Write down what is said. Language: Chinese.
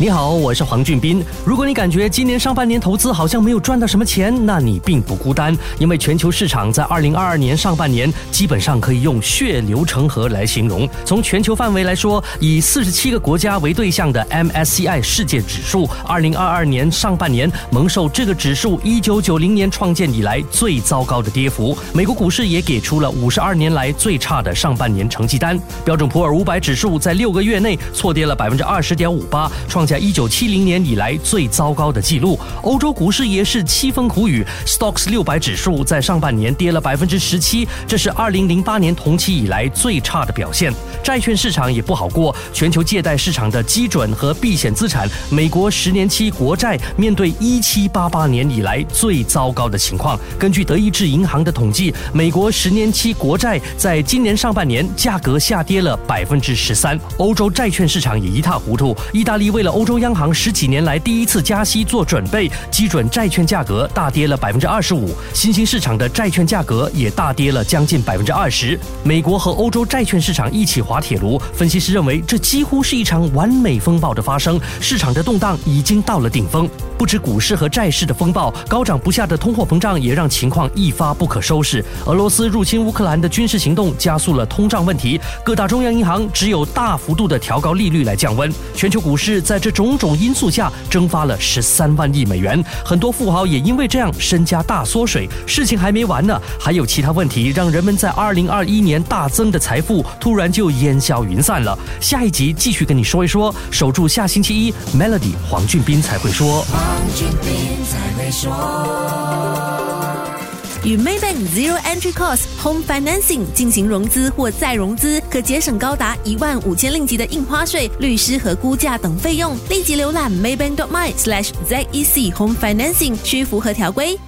你好，我是黄俊斌。如果你感觉今年上半年投资好像没有赚到什么钱，那你并不孤单，因为全球市场在二零二二年上半年基本上可以用血流成河来形容。从全球范围来说，以四十七个国家为对象的 MSCI 世界指数，二零二二年上半年蒙受这个指数一九九零年创建以来最糟糕的跌幅。美国股市也给出了五十二年来最差的上半年成绩单。标准普尔五百指数在六个月内错跌了百分之二十点五八，创。在一九七零年以来最糟糕的记录，欧洲股市也是凄风苦雨。Stocks 六百指数在上半年跌了百分之十七，这是二零零八年同期以来最差的表现。债券市场也不好过，全球借贷市场的基准和避险资产，美国十年期国债面对一七八八年以来最糟糕的情况。根据德意志银行的统计，美国十年期国债在今年上半年价格下跌了百分之十三。欧洲债券市场也一塌糊涂，意大利为了欧欧洲央行十几年来第一次加息做准备，基准债券价格大跌了百分之二十五，新兴市场的债券价格也大跌了将近百分之二十。美国和欧洲债券市场一起滑铁卢，分析师认为这几乎是一场完美风暴的发生，市场的动荡已经到了顶峰。不止股市和债市的风暴，高涨不下的通货膨胀也让情况一发不可收拾。俄罗斯入侵乌克兰的军事行动加速了通胀问题，各大中央银行只有大幅度的调高利率来降温。全球股市在这种种因素下蒸发了十三万亿美元，很多富豪也因为这样身家大缩水。事情还没完呢，还有其他问题让人们在二零二一年大增的财富突然就烟消云散了。下一集继续跟你说一说，守住下星期一，Melody 黄俊斌才会说。与 Maybank Zero Entry Cost Home Financing 进行融资或再融资，可节省高达一万五千令吉的印花税、律师和估价等费用。立即浏览 Maybank.my/zec Home Financing，需符合条规。